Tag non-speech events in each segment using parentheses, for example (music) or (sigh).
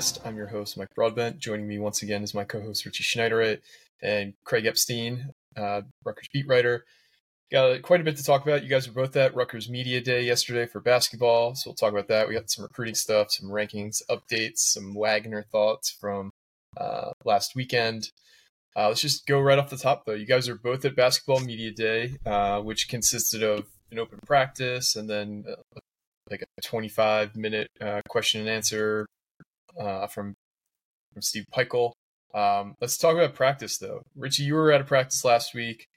Podcast. I'm your host, Mike Broadbent. Joining me once again is my co-host Richie Schneiderite and Craig Epstein, uh, Rutgers beat writer. Got quite a bit to talk about. You guys were both at Rutgers Media Day yesterday for basketball, so we'll talk about that. We got some recruiting stuff, some rankings, updates, some Wagner thoughts from uh, last weekend. Uh, let's just go right off the top, though. You guys are both at Basketball Media Day, uh, which consisted of an open practice and then uh, like a 25 minute uh, question and answer uh, from from Steve Pikiell. Um, let's talk about practice though. Richie, you were at a practice last week.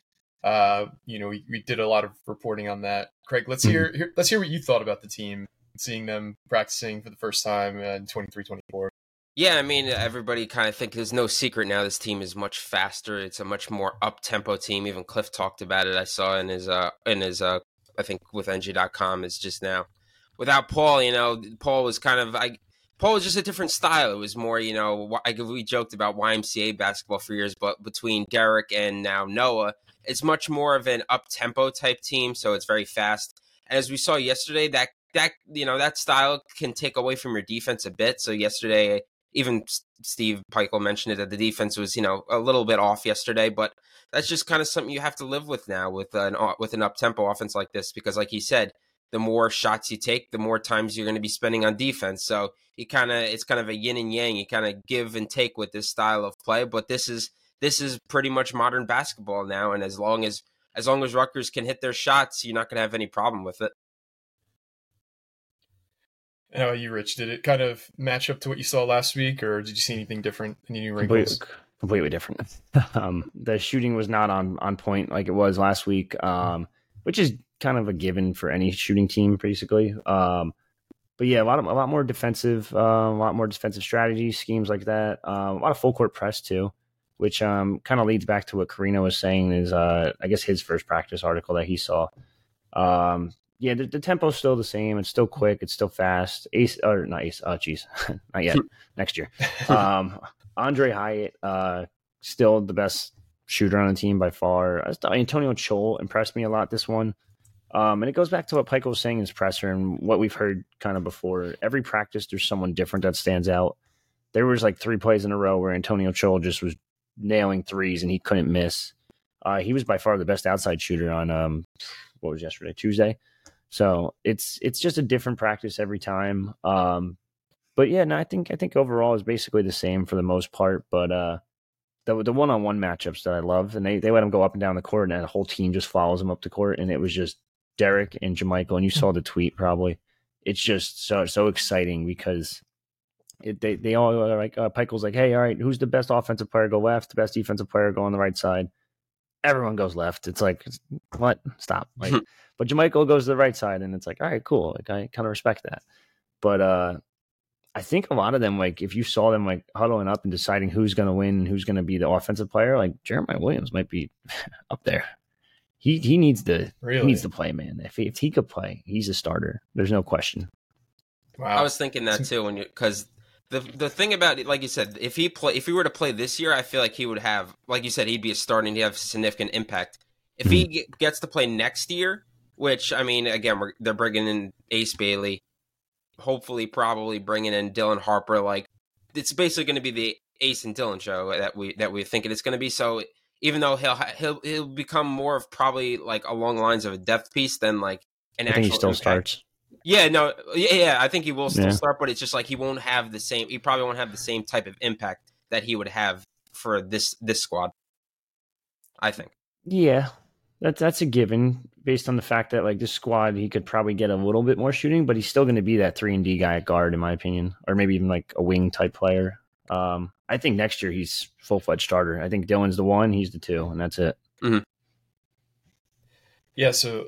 Uh, you know, we, we did a lot of reporting on that. Craig, let's hear, hear let's hear what you thought about the team, seeing them practicing for the first time in 23-24. Yeah, I mean, everybody kind of think there's no secret now. This team is much faster. It's a much more up tempo team. Even Cliff talked about it. I saw in his uh in his uh I think with NJ.com is just now. Without Paul, you know, Paul was kind of I Paul was just a different style. It was more, you know, we joked about YMCA basketball for years, but between Derek and now Noah, it's much more of an up tempo type team. So it's very fast. And as we saw yesterday, that that you know that style can take away from your defense a bit. So yesterday, even Steve Pikiell mentioned it that the defense was you know a little bit off yesterday, but that's just kind of something you have to live with now with an uh, with an up tempo offense like this because, like he said, the more shots you take, the more times you're going to be spending on defense. So you kind of it's kind of a yin and yang. You kind of give and take with this style of play, but this is this is pretty much modern basketball now, and as long as as long as Rutgers can hit their shots, you're not going to have any problem with it. How about you, Rich? Did it kind of match up to what you saw last week, or did you see anything different? Any new wrinkles? Completely, completely different. (laughs) um, the shooting was not on on point like it was last week, um, which is kind of a given for any shooting team, basically. Um, but yeah, a lot of a lot more defensive, uh, a lot more defensive strategy schemes like that. Um, a lot of full court press too, which um, kind of leads back to what Carino was saying. Is uh, I guess his first practice article that he saw. Um, yeah, the, the tempo's still the same. It's still quick. It's still fast. Ace or not Ace? Oh, geez, (laughs) not yet. (laughs) Next year. Um, Aundre Hyatt, uh, still the best shooter on the team by far. Antonio Chol impressed me a lot this one. Um, and it goes back to what Pike was saying in his presser and what we've heard kind of before. Every practice, there's someone different that stands out. There was like three plays in a row where Antonio Chol just was nailing threes and he couldn't miss. Uh, he was by far the best outside shooter on um, what was yesterday, Tuesday. So it's it's just a different practice every time. Um, but yeah, no, I think I think overall is basically the same for the most part. But uh, the the one on one matchups that I love, and they they let him go up and down the court, and the whole team just follows him up the court, and it was just Derek and Jamichael, and you saw the tweet probably. It's just so so exciting because it, they they all are like uh, Pikiell's like, hey, all right, who's the best offensive player go left? The best defensive player go on the right side. Everyone goes left. It's like what? Stop. (laughs) Like, but Jamichael goes to the right side, and it's like, all right, cool. Like I kind of respect that. But uh I think a lot of them, like if you saw them like huddling up and deciding who's going to win and who's going to be the offensive player, like Jeremiah Williams might be (laughs) up there he he needs to really? he needs to play, man. If he, if he could play, he's a starter. There's no question. Wow. I was thinking that too when you because the the thing about it, like you said, if he play if he were to play this year, I feel like he would have, like you said, he'd be a starter and he'd have significant impact. If mm-hmm. he gets to play next year, which I mean, again, they're bringing in Ace Bailey, hopefully, probably bringing in Dylan Harper. Like it's basically going to be the Ace and Dylan show that we that we think it's going to be. So even though he'll he'll he'll become more of probably like along the lines of a depth piece than like an I actual. he still impact. starts. Yeah, no, yeah, yeah, I think he will still yeah. start, but it's just like he won't have the same. He probably won't have the same type of impact that he would have for this this squad. I think. Yeah, that's that's a given based on the fact that like this squad, he could probably get a little bit more shooting, but he's still going to be that three and D guy at guard, in my opinion, or maybe even like a wing type player. Um, I think next year he's full fledged starter. I think Dylan's the one, he's the two, and that's it. Mm-hmm. Yeah, so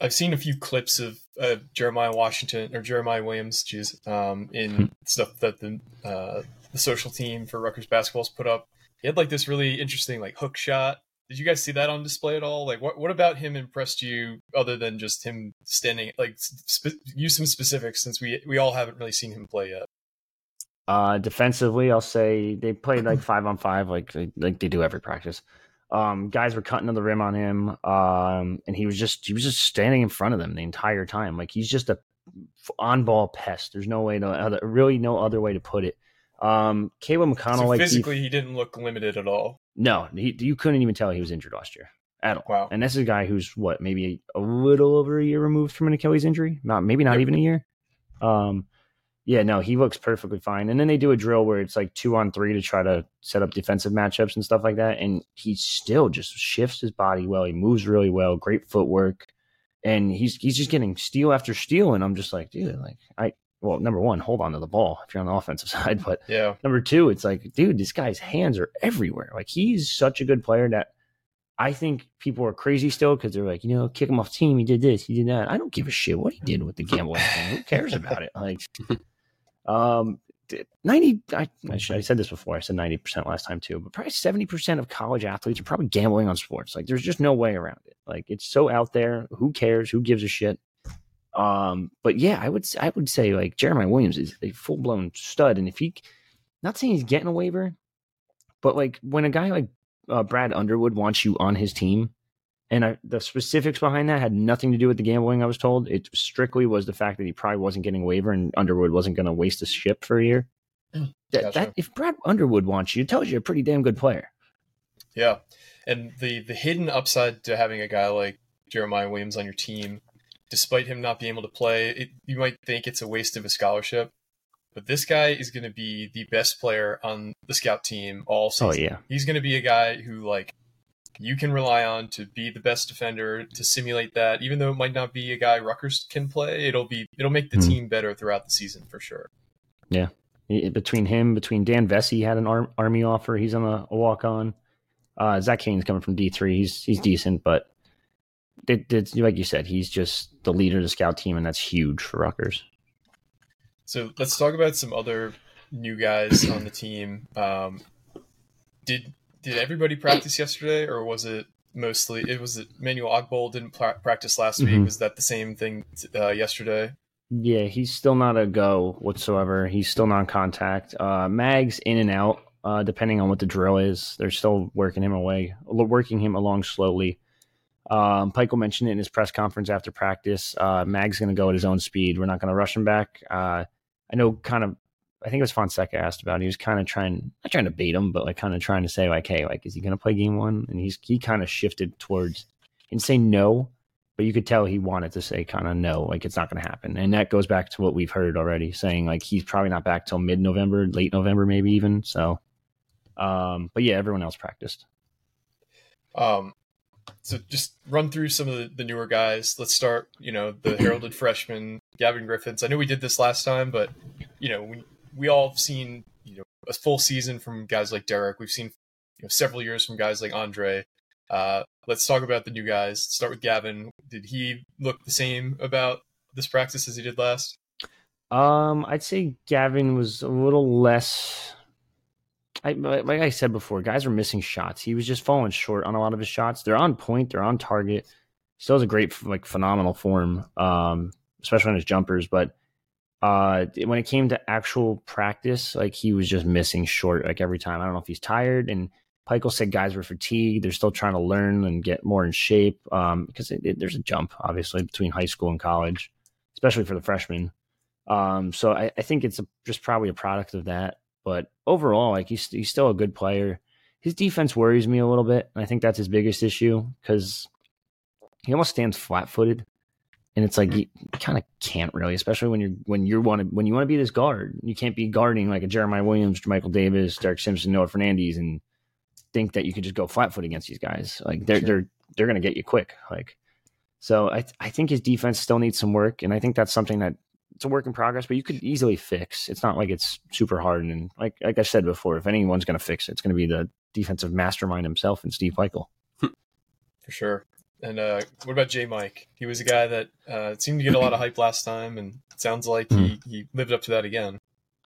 I've seen a few clips of uh, Jeremiah Washington or Jeremiah Williams, geez, um, in Hmm. stuff that the uh, the social team for Rutgers basketball's put up. He had like this really interesting like hook shot. Did you guys see that on display at all? Like, what what about him impressed you other than just him standing? Like, spe- use some specifics since we we all haven't really seen him play yet. Uh, defensively, I'll say they played like (clears throat) five on five, like they, like they do every practice. Um, guys were cutting to the rim on him, um, and he was just he was just standing in front of them the entire time. Like he's just a on ball pest. There's no way to other, really no other way to put it. Um, Caleb McConnell, So like he- physically, he didn't look limited at all. no, he, you couldn't even tell he was injured last year at all. Wow. And this is a guy who's what maybe a, a little over a year removed from an Achilles injury, not maybe not Yep. even a year. Um, yeah, no, he looks perfectly fine. And then they do a drill where it's like two on three to try to set up defensive matchups and stuff like that. And he still just shifts his body well. He moves really well. Great footwork, and he's he's just getting steal after steal. And I'm just like, dude, like I well, number one, hold on to the ball if you're on the offensive (laughs) side, but Yeah. Number two, it's like, dude, this guy's hands are everywhere. Like he's such a good player that I think people are crazy still because they're like, you know, kick him off team. He did this, he did that. I don't give a shit what he did with the gambling thing. Who cares about it? Like, (laughs) um, ninety. I, I, said this before. I said ninety percent last time too, but probably seventy percent of college athletes are probably gambling on sports. Like, there's just no way around it. Like, it's so out there. Who cares? Who gives a shit? Um, but yeah, I would I would say like Jeremiah Williams is a full blown stud, and if he, not saying he's getting a waiver, but like when a guy like uh, Brad Underwood wants you on his team, and I, the specifics behind that had nothing to do with the gambling. I was told it strictly was the fact that he probably wasn't getting a waiver, and Underwood wasn't going to waste a ship for a year. Mm, that, Gotcha. that if Brad Underwood wants you, it tells you a pretty damn good player. Yeah, and the the hidden upside to having a guy like Jeremiah Williams on your team, despite him not being able to play, it, you might think it's a waste of a scholarship, but this guy is going to be the best player on the scout team all oh, season. Oh yeah, He's going to be a guy who like you can rely on to be the best defender to simulate that. Even though it might not be a guy Rutgers can play, it'll be it'll make the Hmm. team better throughout the season for sure. Yeah, between him, between Dan Vesey had an arm, army offer. He's on a, a walk on. Uh, Zach Kane's coming from D three. He's he's decent, but it, it's like you said, he's just the leader of the scout team, and that's huge for Rutgers. So let's talk about some other new guys on the team. Um, did did everybody practice yesterday, or was it mostly? It was it Manuel Ogbole didn't pra- practice last week. Mhm. Was that the same thing uh, yesterday? Yeah, he's still not a go whatsoever. He's still non-contact. Uh, Mag's in and out, uh, depending on what the drill is. They're still working him away, working him along slowly. Um, Pikiell mentioned it in his press conference after practice. Uh, Mag's going to go at his own speed. We're not going to rush him back. Uh, I know, kind of. I think it was Fonseca asked about. He was kind of trying, not trying to bait him, but like kind of trying to say, like, hey, like, is he going to play game one? And he's he kind of shifted towards, and say no, but you could tell he wanted to say kind of no, like it's not going to happen. And that goes back to what we've heard already, saying like he's probably not back till mid November, late November, maybe even. So, um, but yeah, everyone else practiced. Um, so just run through some of the, the newer guys. Let's start, you know, the heralded freshman, Gavin Griffiths. I know we did this last time, but you know, we we all have seen, you know, a full season from guys like Derek. We've seen you know several years from guys like Andre. Uh, let's talk about the new guys. Start with Gavin. Did he look the same about this practice as he did last? Um, I'd say Gavin was a little less. I, like I said before, guys were missing shots. He was just falling short on a lot of his shots. They're on point. They're on target. Still has a great, like, phenomenal form, um, especially on his jumpers. But uh, when it came to actual practice, like he was just missing short, like every time. I don't know if he's tired. And Pikiell said guys were fatigued. They're still trying to learn and get more in shape um, because it, it, there's a jump, obviously, between high school and college, especially for the freshmen. Um, so I, I think it's a, just probably a product of that. But overall, like he's he's still a good player. His defense worries me a little bit, and I think that's his biggest issue because he almost stands flat footed, and it's like mm-hmm. you kind of can't really, especially when you're when you want to when you want to be this guard, you can't be guarding like a Jeremiah Williams, Michael Davis, Derek Simpson, Noah Fernandez, and think that you could just go flat foot against these guys. Like they're Sure. they're they're gonna get you quick. Like so, I I think his defense still needs some work, and I think that's something that it's a work in progress, but you could easily fix. It's not like it's super hard. And like like I said before, if anyone's going to fix it, it's going to be the defensive mastermind himself and Steve Michael. (laughs) For sure. And uh, what about J Mike? He was a guy that uh, seemed to get a lot of hype last time, and it sounds like he, Hmm. he lived up to that again.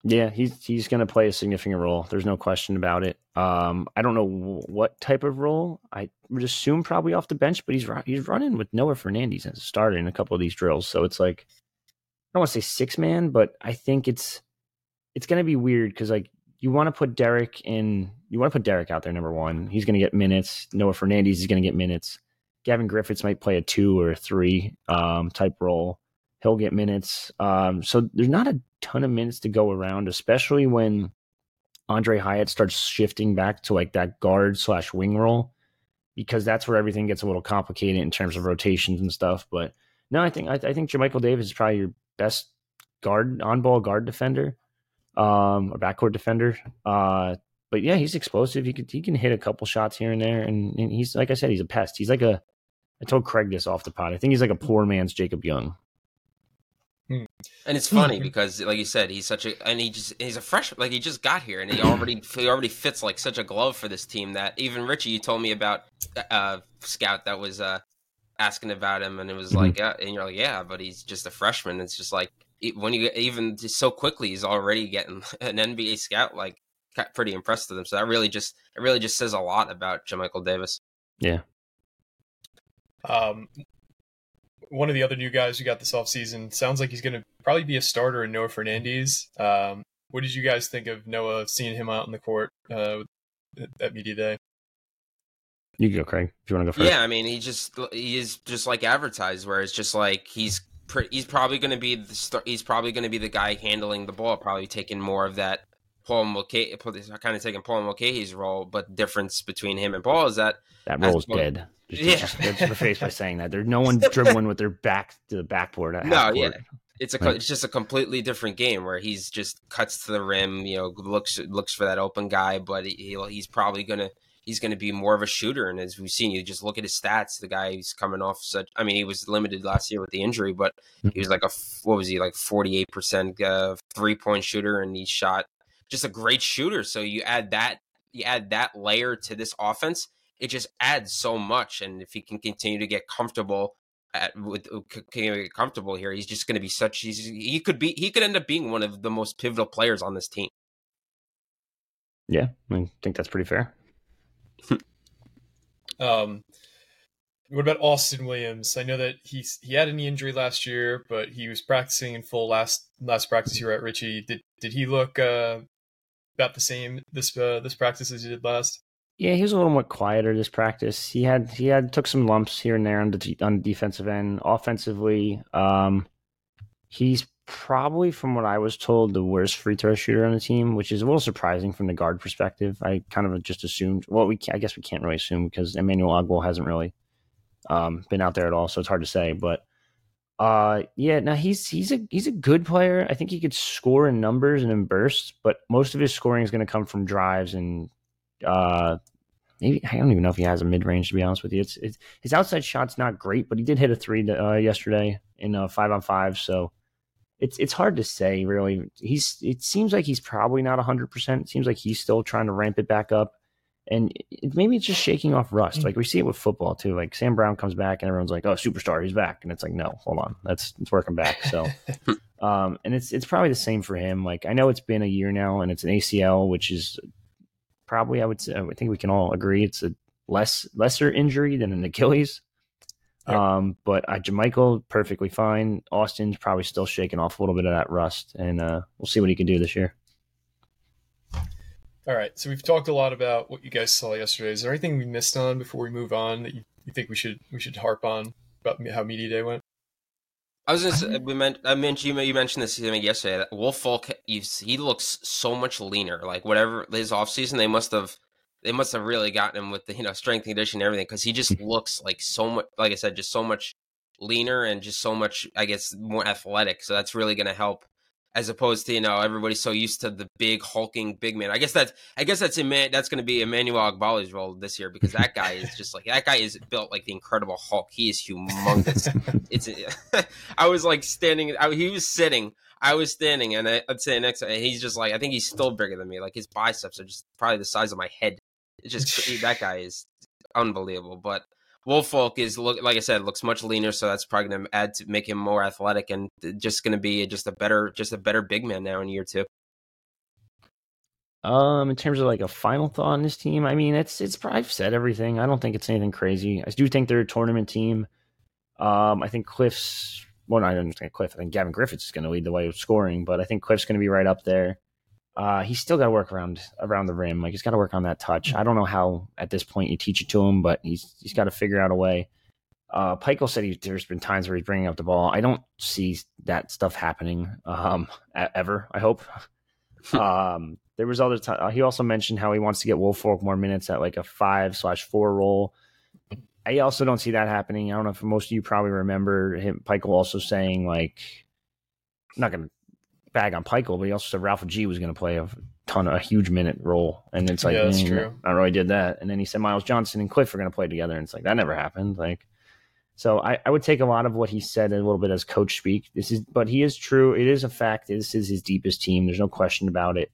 Yeah, he's he's going to play a significant role. There's no question about it. Um, I don't know wh- what type of role. I would assume probably off the bench, but he's he's running with Noah Fernandez as a starter in a couple of these drills. So it's like I don't want to say six man, but I think it's it's going to be weird because like you want to put Derek in, you want to put Derek out there number one. He's going to get minutes. Noah Fernandez is going to get minutes. Gavin Griffiths might play a two or a three um, type role. He'll get minutes. Um, so there's not a ton of minutes to go around, especially when Aundre Hyatt starts shifting back to like that guard slash wing role, because that's where everything gets a little complicated in terms of rotations and stuff. But no, I think I, I think Jamichael Davis is probably your best guard on ball guard defender, um, or backcourt defender. Uh, but yeah, he's explosive. He could he can hit a couple shots here and there, and, and he's like I said, he's a pest. He's like a I told Craig this off the pod. I think he's like a poor man's Jacob Young. And it's funny because, like you said, he's such a and he just he's a fresh like he just got here and he already he already fits like such a glove for this team that even Richie, you told me about uh scout that was uh asking about him and it was Mhm. like yeah and you're like yeah but he's just a freshman. It's just like e- when you even so quickly he's already getting (laughs) an NBA scout like pretty impressed with him. So that really just it really just says a lot about Jamichael Davis. Yeah. Um, one of the other new guys we got this offseason sounds like he's going to probably be a starter in Noah Fernandez. Um, what did you guys think of Noah seeing him out in the court uh, at media day? You can go, Craig, if you want to go first. Yeah, I mean, he just he is just like advertised, where it's just like he's pre- he's probably going to be the star- he's probably going to be the guy handling the ball, probably taking more of that Paul Mulcahy, kind of taking Paul Mulcahy's role. But the difference between him and Paul is that That role's what- dead. Just, Yeah. just, just preface by saying that there's no one (laughs) dribbling with their back to the backboard. No, yeah. it's a Right. it's just a completely different game where he's just cuts to the rim, you know, looks looks for that open guy, but he, he's probably gonna he's gonna be more of a shooter. And as we've seen, you just look at his stats. The guy he's coming off such. I mean, he was limited last year with the injury, but he was like a what was he like forty eight percent uh, three point shooter, and he shot just a great shooter. So you add that you add that layer to this offense, it just adds so much. And if he can continue to get comfortable at with uh, can get comfortable here, he's just going to be such. He's, he could be he could end up being one of the most pivotal players on this team. Yeah, I think that's pretty fair. (laughs) Um, what about Austin Williams? I know that he's he had a knee injury last year, but he was practicing in full last last practice here at Richie. Did did he look uh, about the same this uh, this practice as he did last? Yeah, he was a little more quieter this practice. He had he had took some lumps here and there on the on the defensive end. Offensively, um, he's probably, from what I was told, the worst free throw shooter on the team, which is a little surprising from the guard perspective. I kind of just assumed. Well, we I guess we can't really assume because Emmanuel Ogbole hasn't really um, been out there at all, so it's hard to say. But uh, yeah, now he's he's a he's a good player. I think he could score in numbers and in bursts, but most of his scoring is going to come from drives and uh, maybe I don't even know if he has a mid range to be honest with you. It's, it's his outside shot's not great, but he did hit a three uh, yesterday in a five on five. So it's it's hard to say really. He's it seems like he's probably not hundred percent. Seems like he's still trying to ramp it back up, and it, maybe it's just shaking off rust. Like we see it with football too. Like Sam Brown comes back and everyone's like, "Oh, superstar, he's back," and it's like, no, hold on, that's it's working back. So. (laughs) Um, and it's it's probably the same for him. Like I know it's been a year now, and it's an ACL, which is probably I would say I think we can all agree it's a less lesser injury than an Achilles. Um, but uh, Jamichael perfectly fine. Austin's probably still shaking off a little bit of that rust, and uh, we'll see what he can do this year. All right, so we've talked a lot about what you guys saw yesterday. Is there anything we missed on before we move on that you, you think we should we should harp on about how media day went? I was just we meant I mentioned you, mentioned this yesterday. That Woolfolk he looks so much leaner. Like whatever his off season, they must have they must have really gotten him with the you know strength and conditioning and everything because he just hmm. looks like so much. Like I said, just so much leaner and just so much I guess more athletic. So that's really going to help. As opposed to you know everybody's so used to the big hulking big man. I guess that's I guess that's Eman- that's going to be Emmanuel Ogbole's role this year because that guy is just like that guy is built like the Incredible Hulk. He is humongous (laughs) it's (laughs) I was like standing I, he was sitting I was standing and I, I'd say next and he's just like I think he's still bigger than me like his biceps are just probably the size of my head it's just that guy is unbelievable but Woolfolk is look like I said looks much leaner, so that's probably going to add to make him more athletic and just going to be just a better just a better big man now in year two. Um, in terms of like a final thought on this team, I mean, it's it's I've said everything. I don't think it's anything crazy. I do think they're a tournament team. Um, I think Cliff's well, I don't think Cliff. I think Gavin Griffiths is going to lead the way with scoring, but I think Cliff's going to be right up there. Uh, he's still got to work around around the rim. Like he's got to work on that touch. I don't know how at this point you teach it to him, but he's he's got to figure out a way. Uh, Pikiell said he, there's been times where he's bringing up the ball. I don't see that stuff happening um, ever. I hope. (laughs) um, there was other time. Uh, he also mentioned how he wants to get Woolfolk more minutes at like a five slash four role. I also don't see that happening. I don't know if most of you probably remember him, Pikiell also saying like, I'm not going to bag on Pikiell, but he also said Ralph G was going to play a ton, a huge minute role, and it's like, Yeah, that's mm, true. I really did that. And then he said Myles Johnson and Cliff are going to play together, and it's like that never happened. Like, so I, I would take a lot of what he said a little bit as coach speak. This is, but he is true. It is a fact. This is his deepest team. There's no question about it.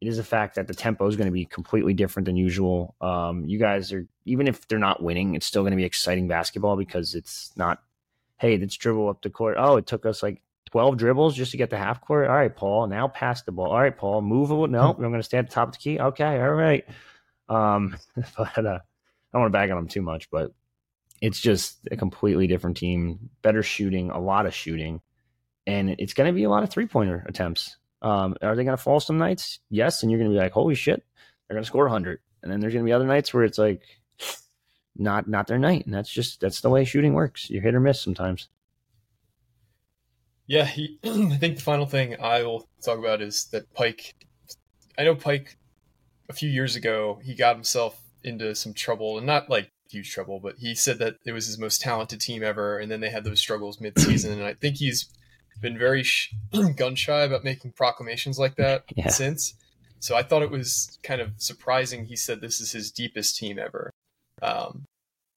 It is a fact that the tempo is going to be completely different than usual. Um, you guys are even if they're not winning, it's still going to be exciting basketball because it's not. Hey, let's dribble up the court. Oh, it took us like 12 dribbles just to get the half court. All right, Paul. Now pass the ball. All right, Paul. Move. No, I'm going to stay at the top of the key. Okay. All right. Um, (laughs) but uh, I don't want to bag on them too much, but it's just a completely different team. Better shooting, a lot of shooting, and it's going to be a lot of three pointer attempts. Um, are they going to fall some nights? Yes, and you're going to be like, holy shit, they're going to score 100. And then there's going to be other nights where it's like not not their night, and that's just that's the way shooting works. You hit or miss sometimes. Yeah, he, (clears throat) I think the final thing I will talk about is that Pike. I know Pike. A few years ago, he got himself into some trouble, and not like huge trouble, but he said that it was his most talented team ever, and then they had those struggles mid-season. and I think he's been very sh- (clears throat) gun shy about making proclamations like that (laughs) Yeah. since. So I thought it was kind of surprising. He said this is his deepest team ever. Um,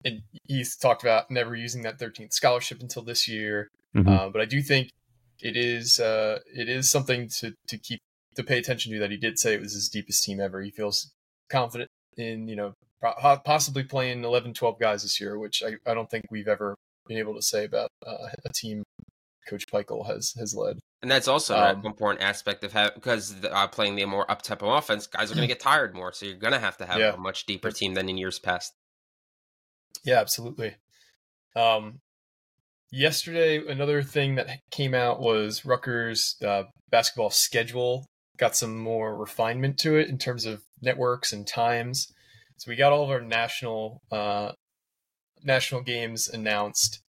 and he's talked about never using that 13th scholarship until this year. Mhm. Uh, but I do think it is uh, it is something to, to keep to pay attention to. That he did say it was his deepest team ever. He feels confident in you know possibly playing 11, 12 guys this year, which I, I don't think we've ever been able to say about uh, a team Coach Pikiell has has led. And that's also Um, an important aspect of having because uh, playing the more up tempo offense, guys are going to (clears throat) get tired more. So you're going to have to have Yeah. a much deeper team than in years past. Yeah, absolutely. Um, yesterday, another thing that came out was Rutgers' uh, basketball schedule got some more refinement to it in terms of networks and times. So we got all of our national uh, national games announced.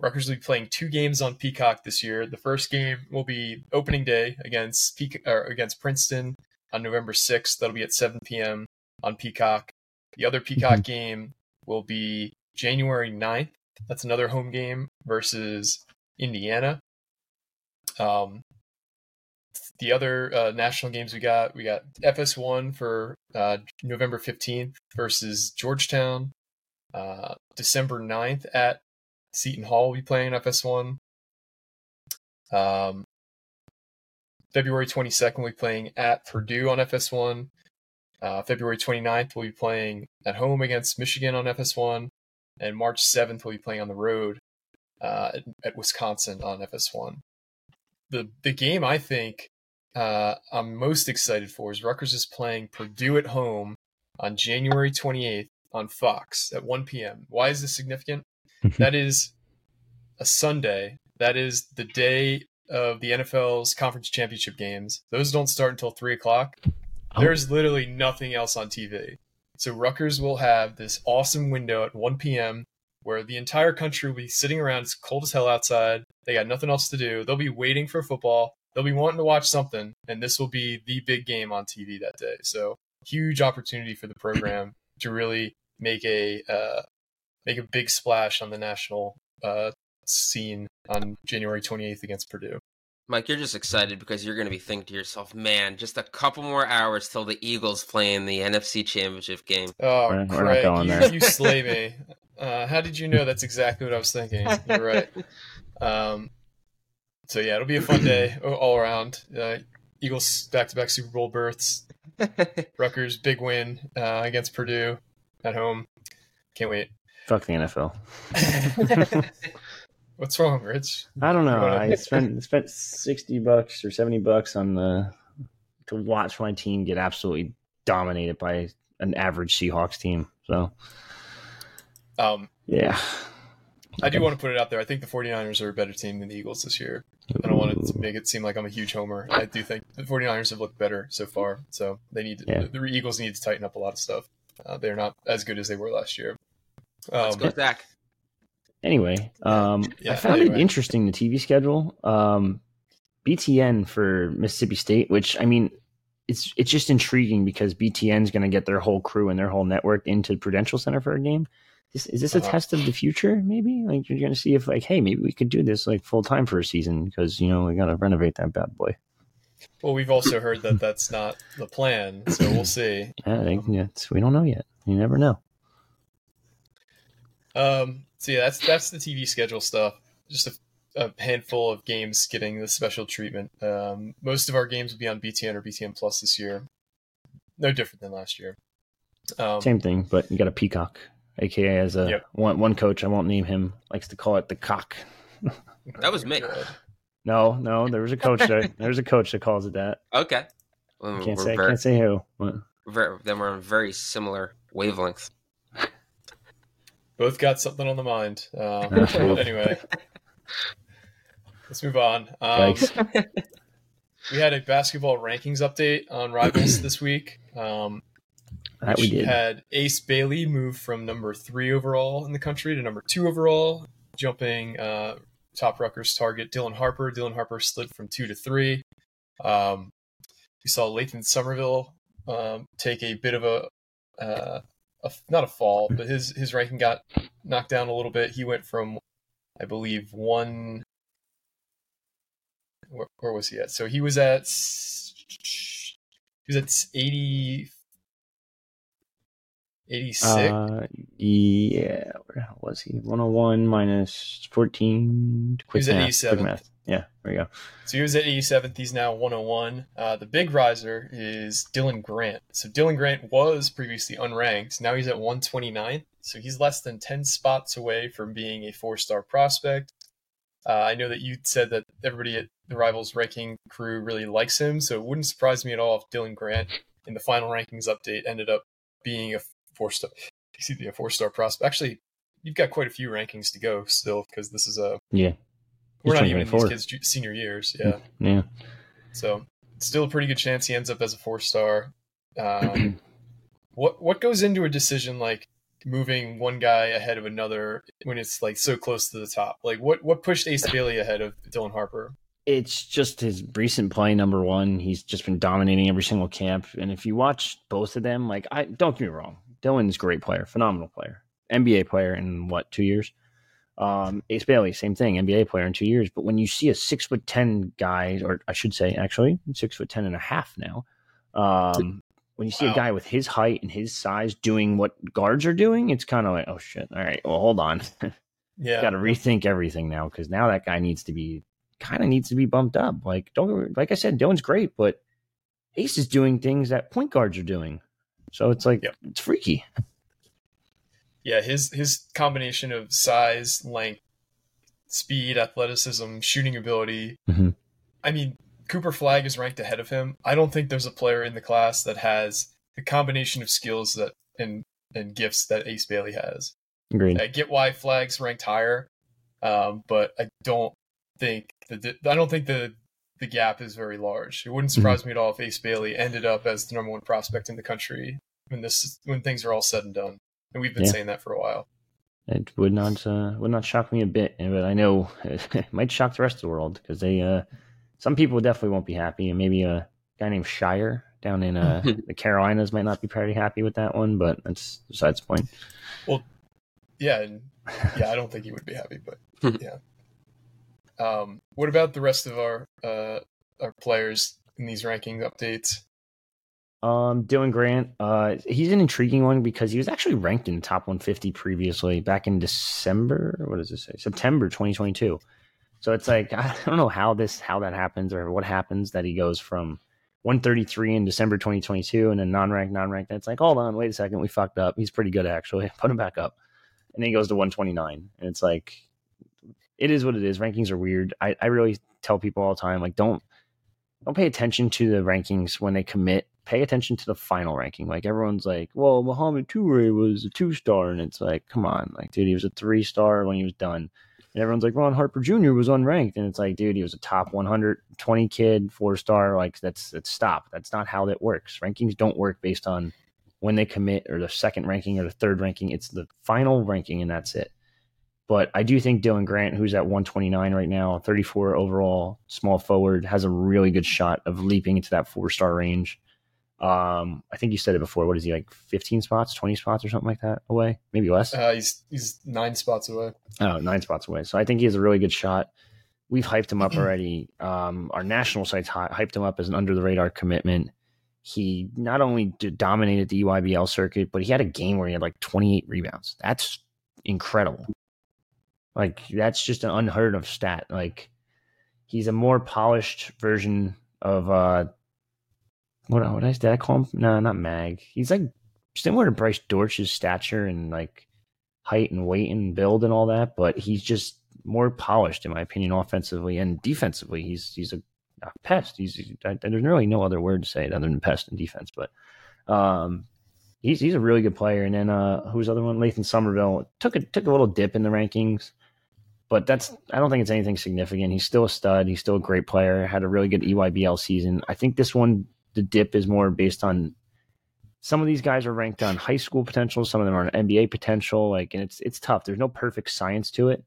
Rutgers will be playing two games on Peacock this year. The first game will be opening day against or against Princeton on November 6th. That'll be at 7 p.m. on Peacock. The other Peacock game will be January 9th. That's another home game versus Indiana. Um, the other uh, national games we got, we got FS1 for uh, November 15th versus Georgetown. Uh, December 9th at Seton Hall will be playing FS1. Um, February 22nd we'll be playing at Purdue on FS1. Uh, February 29th we'll be playing at home against Michigan on FS1 and March 7th we'll be playing on the road uh, at, at Wisconsin on FS1. The the game I think uh, I'm most excited for is Rutgers is playing Purdue at home on January 28th on Fox at 1 p.m. Why is this significant? (laughs) that is a Sunday. That is the day of the NFL's conference championship games. Those don't start until three o'clock. Oh. There's literally nothing else on TV. So Rutgers will have this awesome window at 1 p.m. where the entire country will be sitting around. It's cold as hell outside. They got nothing else to do. They'll be waiting for football. They'll be wanting to watch something, and this will be the big game on TV that day. So huge opportunity for the program (clears throat) to really make a uh, make a big splash on the national uh, scene on January 28th against Purdue. Mike, you're just excited because you're going to be thinking to yourself, man, just a couple more hours till the Eagles play in the NFC Championship game. Oh, We're- we're not going you, there. you slay me. Uh, how did you know that's exactly what I was thinking? You're right. Um, so yeah, it'll be a fun day all around. Uh, Eagles back-to-back Super Bowl berths. (laughs) Rutgers big win uh, against Purdue at home. Can't wait. Fuck the NFL. (laughs) (laughs) What's wrong, Rich? I don't know. I spent (laughs) spent sixty bucks or seventy bucks on the to watch my team get absolutely dominated by an average Seahawks team. So, um, yeah, I do want to put it out there. I think the 49ers are a better team than the Eagles this year. I don't want to make it seem like I'm a huge homer. I do think the 49ers have looked better so far. So they need to, yeah. the, Eagles need to tighten up a lot of stuff. Uh, they're not as good as they were last year. Um, Let's go, Zach. Anyway, um, yeah, I found anyway. it interesting the TV schedule. Um, BTN for Mississippi State, which I mean, it's it's just intriguing because BTN is going to get their whole crew and their whole network into Prudential Center for a game. Is, is this a uh-huh. test of the future? Maybe like you're going to see if like, hey, maybe we could do this like full time for a season because you know we got to renovate that bad boy. Well, we've also heard that that's not the plan, so we'll (clears throat) see. yeah, yeah we don't know yet. You never know. Um. So yeah, that's that's the TV schedule stuff. Just a a handful of games getting the special treatment. Um, most of our games will be on BTN or BTN Plus this year. No different than last year. Um, Same thing, but you got a peacock, aka as a yep. one one coach. I won't name him. Likes to call it the cock. (laughs) that was me. (laughs) No, no, there was a coach. That, (laughs) there. There's a coach that calls it that. Okay. Well, can't say. Very, can't say who. Very, then we're on very similar wavelengths. Both got something on the mind. Uh, anyway. Let's move on. Um, we had a basketball rankings update on Rivals (clears throat) this week. Um, that we did. had Ace Bailey move from number three overall in the country to number two overall, jumping uh, top Rutgers target Dylan Harper. Dylan Harper slid from two to three. Um, we saw Lathan Somerville um, take a bit of a, uh, a, not a fall, but his his ranking got knocked down a little bit. He went from, I believe, one where, where was he at? So he was at he was at 80 86 uh, yeah where was he 101 minus 14 quick he was math, at 87 math. Yeah there we go. So he was at 87th he's now 101 uh, the big riser is dylan grant. So dylan grant was previously unranked. Now he's at 129 so he's less than 10 spots away from being a four star prospect. Uh, I know that you said that everybody at the Rivals ranking crew really likes him, so it wouldn't surprise me at all if Dylan Grant in the final rankings update ended up being a four star, excuse me, a four star prospect. Actually, you've got quite a few rankings to go still because this is a yeah. We're not even in these kids' senior years, yeah. Yeah. So still a pretty good chance he ends up as a four star. Um, (clears throat) what what goes into a decision like moving one guy ahead of another when it's like so close to the top? Like what what pushed Ace Bailey ahead of Dylan Harper? It's just his recent play, number one. He's just been dominating every single camp. And if you watch both of them, like I don't get me wrong, Dylan's a great player, phenomenal player, NBA player in what two years. Um, Ace Bailey, same thing, NBA player in two years. But when you see a six foot ten guy, or I should say, actually six foot ten and a half now, um, when you see wow. a guy with his height and his size doing what guards are doing, it's kind of like, oh shit, all right, well, hold on. (laughs) yeah. Got to rethink everything now because now that guy needs to be kind of needs to be bumped up. Like, don't, like I said, Dylan's great, but Ace is doing things that point guards are doing. So it's like, yep. it's freaky. (laughs) Yeah. His, his combination of size, length, speed, athleticism, shooting ability. Mm-hmm. I mean, Cooper Flagg is ranked ahead of him. I don't think there's a player in the class that has the combination of skills that and and gifts that Ace Bailey has. Agreed. I get why Flagg's ranked higher, um, but I don't think the I don't think the the gap is very large. It wouldn't surprise mm-hmm. me at all if Ace Bailey ended up as the number one prospect in the country when this when things are all said and done. And we've been yeah. saying that for a while. It would not uh, would not shock me a bit, but I know (laughs) it might shock the rest of the world because they uh, some people definitely won't be happy, and maybe a guy named Scheyer down in uh, (laughs) the Carolinas might not be pretty happy with that one, but that's besides the point. Well, yeah, and, yeah, I don't think he would be happy, but (laughs) yeah. Um, what about the rest of our uh, our players in these ranking updates? Um, Dylan Grant, uh, he's an intriguing one because he was actually ranked in the top 150 previously back in December. What does it say? September 2022. So it's like (laughs) I don't know how this how that happens or what happens that he goes from 133 in December 2022 and then non-ranked non-ranked. It's like hold on, wait a second, we fucked up. He's pretty good actually. (laughs) Put him back up. and then he goes to 129, and it's like it is what it is. Rankings are weird. I, I really tell people all the time, like don't don't pay attention to the rankings when they commit. Pay attention to the final ranking. Like everyone's like, well, Muhammad Toure was a two star, and it's like, come on, like dude, he was a three star when he was done. And everyone's like, Ron Harper Jr. was unranked, and it's like, dude, he was a top 120 kid, four star. Like that's that's stop. That's not how that works. Rankings don't work based on when they commit or the second ranking or the third ranking. It's the final ranking, and that's it. But I do think Dylan Grant, who's at 129 right now, 34 overall, small forward, has a really good shot of leaping into that four star range. Um, I think you said it before. What is he like? 15 spots, 20 spots, or something like that away? Maybe less. Uh, he's he's nine spots away. Oh, nine spots away. So I think he has a really good shot. We've hyped him up (clears throat) already. Um, our national sites hy- hyped him up as an under the radar commitment. He not only dominated the EYBL circuit, but he had a game where he had like 28 rebounds. That's incredible. Like that's just an unheard of stat. Like he's a more polished version of uh what what did I call him? No, not Mag. He's like similar to Bryce Dortch's stature and like height and weight and build and all that, but he's just more polished in my opinion offensively and defensively. He's he's a, a pest. He's, I, there's really no other word to say it other than pest in defense, but um he's he's a really good player. And then uh who's the other one? Lathan Somerville took a took a little dip in the rankings but that's I don't think it's anything significant. He's still a stud. He's still a great player. Had a really good EYBL season. I think this one, the dip is more based on some of these guys are ranked on high school potential. Some of them are on NBA potential. Like, and it's it's tough. There's no perfect science to it.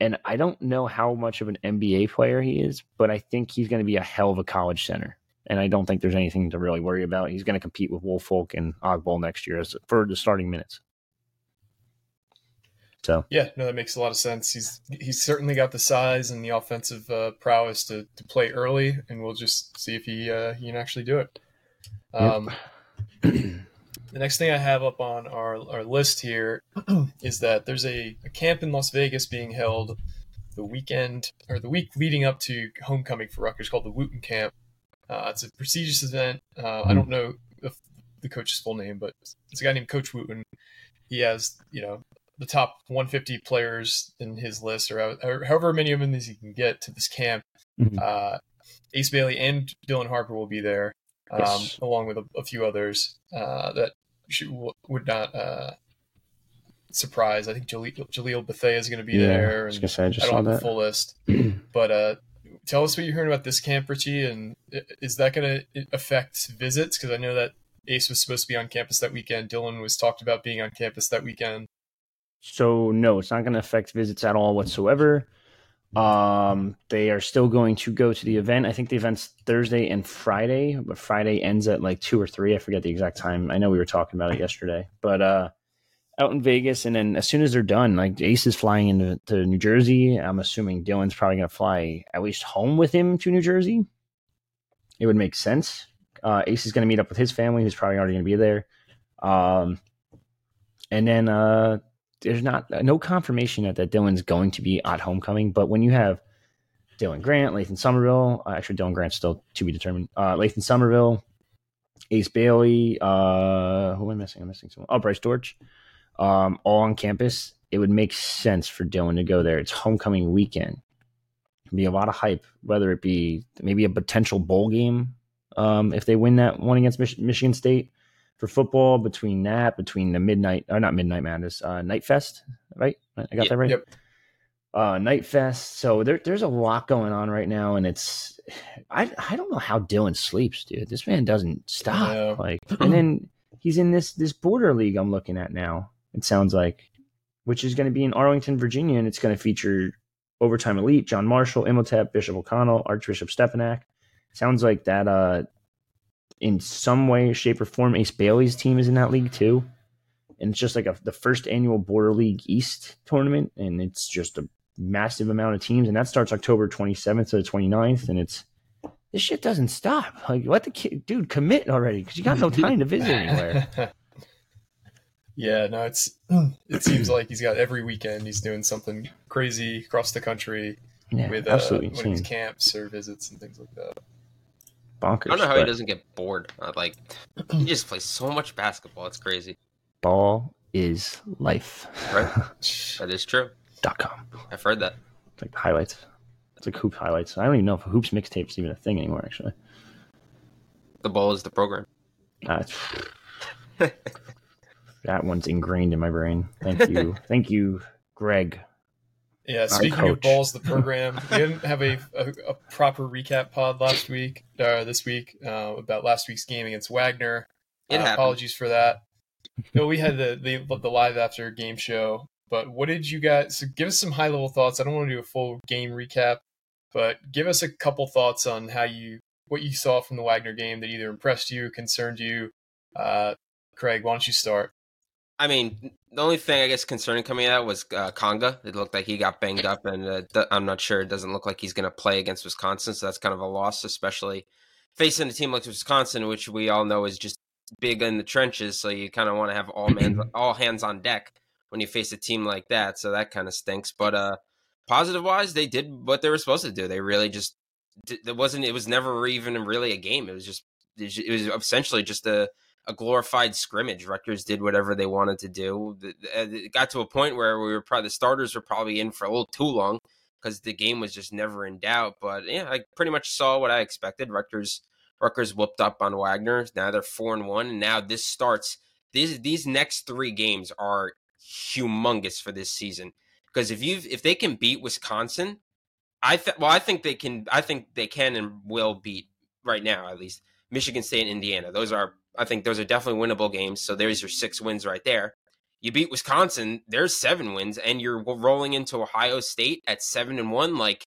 And I don't know how much of an NBA player he is, but I think he's going to be a hell of a college center. And I don't think there's anything to really worry about. He's going to compete with Woolfolk and Ogbole next year as, for the starting minutes. So yeah, no, that makes a lot of sense. He's he's certainly got the size and the offensive uh, prowess to, to play early, and we'll just see if he uh, he can actually do it. Um, yep. (clears throat) the next thing I have up on our, our list here (clears throat) is that there's a, a camp in Las Vegas being held the weekend or the week leading up to homecoming for Rutgers called the Wooten Camp. Uh, it's a prestigious event. Uh, I mm-hmm. don't know the coach's full name, but it's a guy named Coach Wooten. He has, you know, the top 150 players in his list, or, however many of them he can get to this camp. Mm-hmm. Uh, Ace Bailey and Dylan Harper will be there, um, yes. along with a, a few others uh, that should, would not uh, surprise. I think Jalil, Jalil Bethea is going to be yeah, there. And I, say, I, I don't have that. the full list, (clears throat) but uh, tell us what you're hearing about this camp, Richie, and is that going to affect visits? Because I know that Ace was supposed to be on campus that weekend. Dylan was talked about being on campus that weekend. So no, it's not going to affect visits at all whatsoever. Um, they are still going to go to the event. I think the event's Thursday and Friday, but Friday ends at like two or three. I forget the exact time. I know we were talking about it yesterday, but uh, out in Vegas, and then as soon as they're done, like Ace is flying into to New Jersey. I'm assuming Dylan's probably going to fly at least home with him to New Jersey. It would make sense. Uh, Ace is going to meet up with his family, who's probably already going to be there. Um, and then uh, there's not no confirmation that, that Dylan's going to be at homecoming, but when you have Dylan Grant, Lathan Somerville, uh, actually Dylan Grant's still to be determined. Uh, Lathan Somerville, Ace Bailey, uh, who am I missing? I'm missing someone. Oh, Bryce Dortch, um, all on campus. It would make sense for Dylan to go there. It's homecoming weekend. be a lot of hype, whether it be maybe a potential bowl game um, if they win that one against Mich- Michigan State for football between that, between the midnight or not midnight madness, uh, night fest, right? I got that right. Yep. Uh, night fest. So there, there's a lot going on right now, and it's I I don't know how Dylan sleeps, dude. This man doesn't stop. (clears throat) Like, and then he's in this this border league I'm looking at now. It sounds like, which is going to be in Arlington, Virginia, and it's going to feature overtime elite John Marshall, Imhotep, Bishop O'Connell, Archbishop Stepinac. Sounds like that uh in some way, shape, or form. Ace Bailey's team is in that league too, and it's just like a, the first annual Border League East tournament, and it's just a massive amount of teams, and that starts October 27th to the 29th, and it's this shit doesn't stop. Like, let the kid, dude, commit already because you got no time to visit anywhere. (laughs) yeah, no, it's (clears throat) it seems like he's got every weekend he's doing something crazy across the country yeah, with uh, absolutely camps or visits and things like that bonkers. I don't know how he doesn't get bored. Uh, like he (clears throat) just plays so much basketball. It's crazy. Ball is life. Right. (laughs) that is true. Dot com. I've heard that. It's like the highlights. It's like hoop highlights. I don't even know if hoops mixtape is even a thing anymore. Actually, The ball is the program. uh, (laughs) that one's ingrained in my brain. Thank you, (laughs) thank you, Greg. Yeah, speaking of balls, the (laughs) program, we didn't have a, a, a proper recap pod last week, uh, this week, uh, about last week's game against Wagner. It Uh, apologies for that. No, we had the, the the live after game show, but what did you guys so give us some high level thoughts? I don't want to do a full game recap, but give us a couple thoughts on how you what you saw from the Wagner game that either impressed you, concerned you. Uh, Craig, why don't you start? I mean, the only thing I guess concerning coming out was uh, Conga. It looked like he got banged up, and uh, th- I'm not sure. It doesn't look like he's going to play against Wisconsin, so that's kind of a loss, especially facing a team like Wisconsin, which we all know is just big in the trenches. So you kind of want to have all man, (clears throat) all hands on deck when you face a team like that. So that kind of stinks. But uh, positive wise, they did what they were supposed to do. They really just it wasn't. It was never even really a game. It was just it was essentially just a a glorified scrimmage. Rutgers did whatever they wanted to do. Uh, it got to a point where we were probably the starters were probably in for a little too long because the game was just never in doubt. But yeah, I pretty much saw what I expected. Rutgers Rutgers whooped up on Wagner. Now they're four and one, and now this starts. These these next three games are humongous for this season because if you if they can beat Wisconsin, I th- well I think they can. I think they can and will beat right now at least Michigan State and Indiana. Those are I think those are definitely winnable games. So there's your six wins right there. You beat Wisconsin, there's seven wins, and you're rolling into Ohio State at seven and one. Like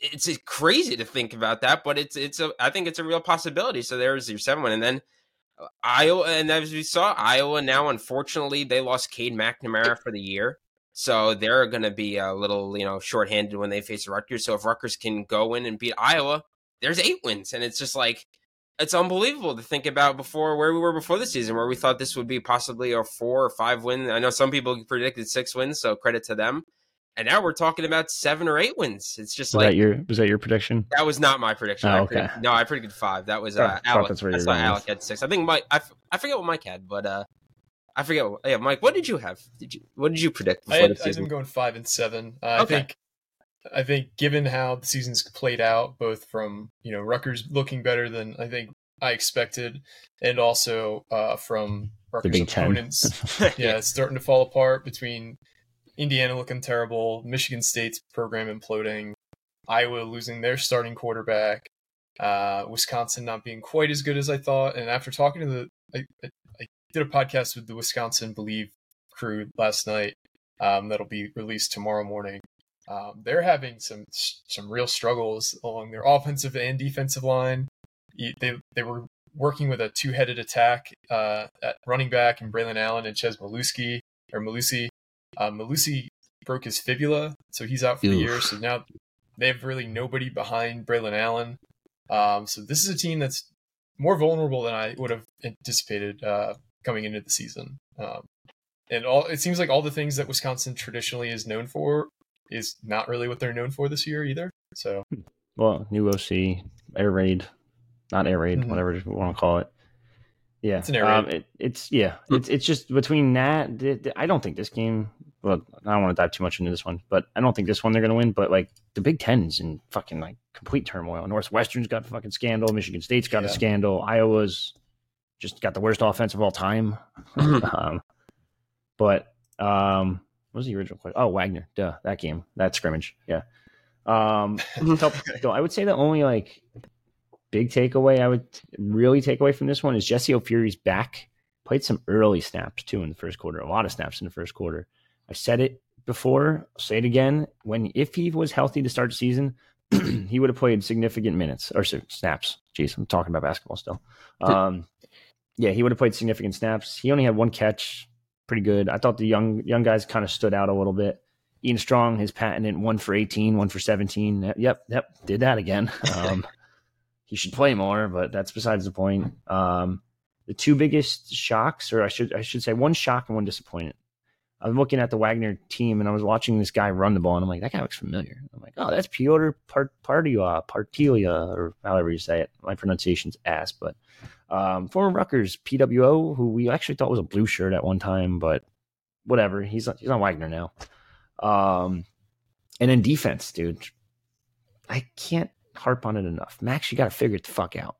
it's crazy to think about that, but it's it's a I think it's a real possibility. So there's your seven win, and then uh, Iowa, and as we saw, Iowa now unfortunately they lost Cade McNamara for the year. So they're going to be a little, you know, shorthanded when they face Rutgers. So if Rutgers can go in and beat Iowa, there's eight wins, and it's just like it's unbelievable to think about before where we were before the season, where we thought this would be possibly a four or five win. I know some people predicted six wins, so credit to them. And now we're talking about seven or eight wins. It's just Was like that your was that your prediction? that was not my prediction. Oh, I okay. predicted, no, I predicted five. That was Thought- uh, thought Alec. that's where That's you why Alec had six. I think Mike. I, f- I forget what Mike had, but uh, I forget. What, yeah, Mike. What did you have? Did you? What did you predict I before had, the I had them season? going five and seven. Uh, I Okay. think, I think, given how the season's played out, both from you know Rutgers looking better than I think I expected, and also uh, from Rutgers opponents, (laughs) yeah, it's starting to fall apart between Indiana looking terrible, Michigan State's program imploding, Iowa losing their starting quarterback, uh, Wisconsin not being quite as good as I thought. And after talking to the, I, I, I did a podcast with the Wisconsin Bleav crew last night. Um, that'll be released tomorrow morning. Um, they're having some some real struggles along their offensive and defensive line. They they were working with a two headed attack uh, at running back and Braylon Allen and Chez Maluski or Mellusi. Uh, Mellusi broke his fibula, so he's out for the year. So now they have really nobody behind Braylon Allen. Um, so this is a team that's more vulnerable than I would have anticipated uh, coming into the season. Um, and all it seems like all the things that Wisconsin traditionally is known for is not really what they're known for this year either. So Well, new OC, air raid, not air raid, Mhm. whatever you want to call it. Yeah, It's an air um, raid. it, it's yeah, it's it's just between that. th- th- I don't think this game. Well, I don't want to dive too much into this one, but I don't think this one they're going to win. But like the Big Ten's in fucking like complete turmoil. Northwestern's got fucking scandal. Michigan State's got a scandal. Iowa's just got the worst offense of all time. (laughs) um, but um, what was the original question? Oh, Wagner, duh, that game, that scrimmage, yeah. Um, (laughs) so, I would say the only like big takeaway I would really take away from this one is Jesse O'Fury's back. Played some early snaps too in the first quarter, a lot of snaps in the first quarter. I said it before, I'll say it again. When if he was healthy to start the season, (clears throat) he would have played significant minutes or snaps. Jeez, I'm talking about basketball still. Um, yeah, he would have played significant snaps. He only had one catch, pretty good. I thought the young young guys kind of stood out a little bit. Ian Strong, his patented one for 18, one for 17. Yep, yep, did that again. (laughs) Um, he should play more, but that's besides the point. Um, the two biggest shocks, or I should I should say one shock and one disappointment. I was looking at the Wagner team and I was watching this guy run the ball and I'm like, that guy looks familiar. I'm like, oh, that's Piotr Part- Partia, Partilia, or however you say it. My pronunciation's ass, but um, former Rutgers PWO, who we actually thought was a blue shirt at one time, but whatever. He's he's on Wagner now. Um, and then defense, dude. I can't harp on it enough. Max, you got to figure it the fuck out.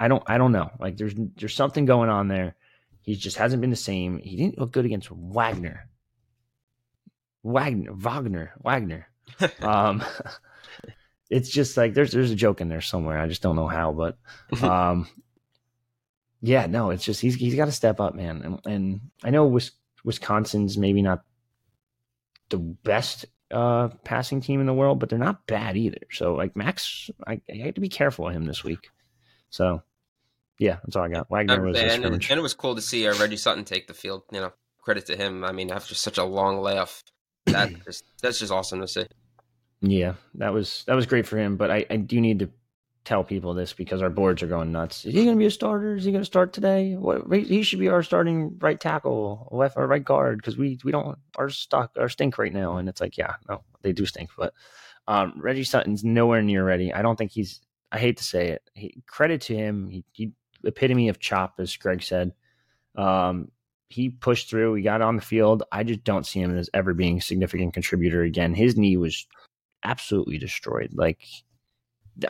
I don't I don't know. Like there's there's something going on there he just hasn't been the same. He didn't look good against Wagner. Wagner, Wagner, Wagner. (laughs) um, it's just like there's there's a joke in there somewhere. I just don't know how, but (laughs) um, yeah, no, it's just he's he's got to step up, man. And, and I know Wisconsin's maybe not the best uh, passing team in the world, but they're not bad either. So like Max, I, I have to be careful of him this week. So yeah, that's all I got. Wagner was and, and, it was cool to see uh, Reggie Sutton take the field. You know, credit to him. I mean, after such a long layoff, that (clears throat) is, that's just awesome to see. Yeah, that was that was great for him. But I, I do need to tell people this because our boards are going nuts. Is he going to be a starter? Is he going to start today? What he should be our starting right tackle, left or right guard because we we don't our stock our stink right now. And it's like, yeah, no, they do stink. But um, Reggie Sutton's nowhere near ready. I don't think he's. I hate to say it. He, credit to him. He, he epitome of chop, as Greg said. Um, he pushed through. He got on the field. I just don't see him as ever being a significant contributor again. His knee was absolutely destroyed. Like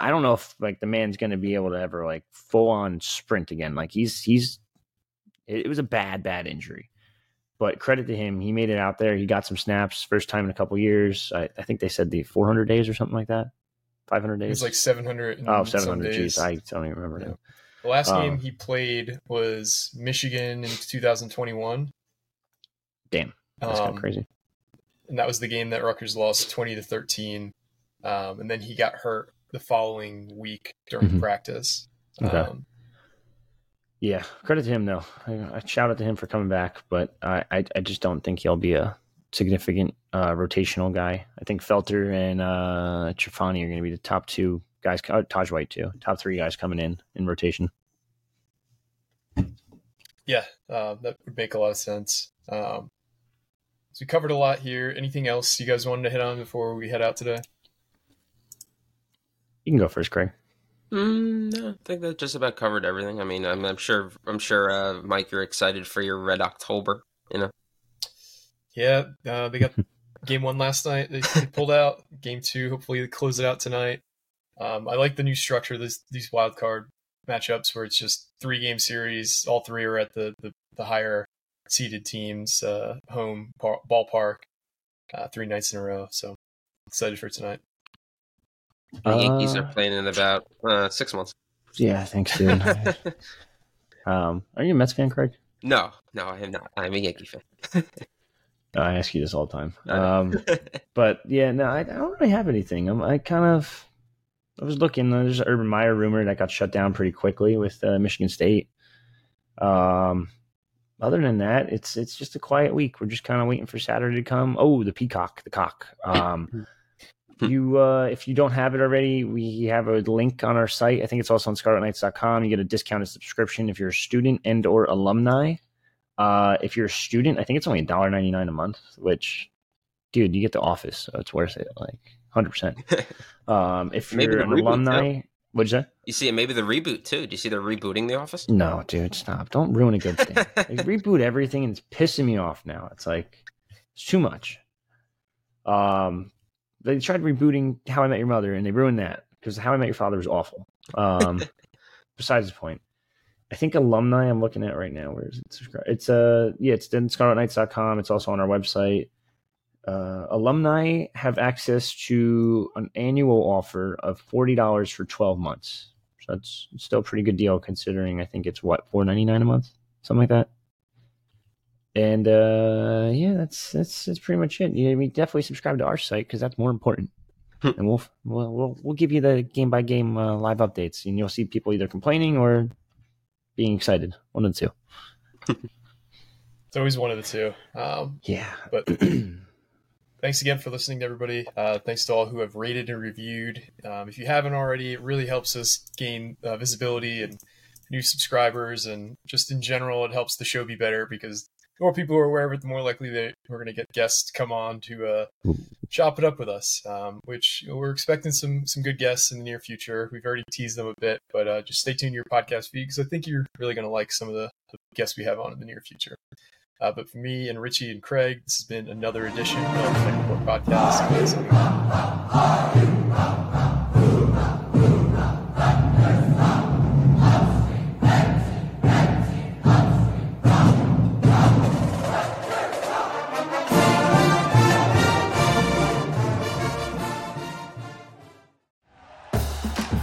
I don't know if like the man's going to be able to ever like full on sprint again. Like he's he's it, was a bad bad injury. But credit to him, he made it out there. He got some snaps, first time in a couple years. I, I think they said the 400 days or something like that. 500 days. It was like 700. Oh, 700. Jeez, I don't even remember. Yeah. The last um, game he played was Michigan in 2021. Damn, that's um, kind of crazy. And that was the game that Rutgers lost 20 to 13. Um, and then he got hurt the following week during mm-hmm. practice. Okay. Um, yeah, credit to him though. I, I shout out to him for coming back, but I, I, I just don't think he'll be a significant uh, rotational guy. I think Felter and uh, Trafani are going to be the top two guys, uh, Taj White too, top three guys coming in in rotation. Yeah, uh, that would make a lot of sense. Um, so we covered a lot here. Anything else you guys wanted to hit on before we head out today? You can go first, Craig. Mm, no, I think that just about covered everything. I mean, I'm, I'm sure, I'm sure, uh, Mike, you're excited for your Red October. You know. Yeah, uh, they got (laughs) game one last night. They, they pulled out game two. Hopefully, they close it out tonight. Um, I like the new structure. This these wild card matchups where it's just three game series. All three are at the the, the higher seeded teams uh, home par- ballpark. Uh, three nights in a row. So excited for tonight. The Yankees are uh, playing in about uh, six months. Yeah, thanks, (laughs) dude. um, are you a Mets fan, Craig? No, no, I am not. I'm a Yankee fan. (laughs) I ask you this all the time. Um, (laughs) but yeah, no, I, I, don't really have anything. I'm, I kind of I was looking. There's an Urban Meyer rumor that got shut down pretty quickly with uh, Michigan State. Um, other than that, it's it's just a quiet week. We're just kind of waiting for Saturday to come. Oh, the peacock, the cock. Um, (laughs) you uh, if you don't have it already, we have a link on our site. I think it's also on ScarletKnights.com. You get a discounted subscription if you're a student and or alumni. Uh, if you're a student, I think it's only $1.99 a month, which, dude, you get the office, so it's worth it. Like hundred percent. (laughs) Um, if maybe you're an alumni. What'd you say? You see, maybe the reboot too. Do you see they're rebooting The Office? No, dude, stop! Don't ruin a good thing. (laughs) they reboot everything, and it's pissing me off now. It's like it's too much. Um, they tried rebooting How I Met Your Mother, and they ruined that because How I Met Your Father was awful. Um, (laughs) besides the point. I think alumni I'm looking at right now. Where is it? It's uh yeah, it's in scarletknights.com. It's also on our website uh, alumni have access to an annual offer of forty dollars for twelve months. So that's still a pretty good deal considering I think it's what four ninety nine a month, something like that. And uh, yeah, that's that's that's pretty much it. You I mean, definitely subscribe to our site because that's more important. Hmm. and we'll, we'll we'll we'll give you the game by game uh, live updates, and you'll see people either complaining or being excited. One of the two. (laughs) it's always one of the two. Um, yeah, but (clears throat) thanks again for listening to everybody. Uh, thanks to all who have rated and reviewed. Um, if you haven't already, it really helps us gain uh, visibility and new subscribers, and just in general, it helps the show be better because the more people are aware of it, the more likely they we're going to get guests come on to uh, chop it up with us. Um, which we're expecting some some good guests in the near future. We've already teased them a bit, but uh, just stay tuned to your podcast feed because I think you're really going to like some of the, the, guests we have on in the near future. Uh, but for me and Richie and Craig, this has been another edition of the Report Podcast.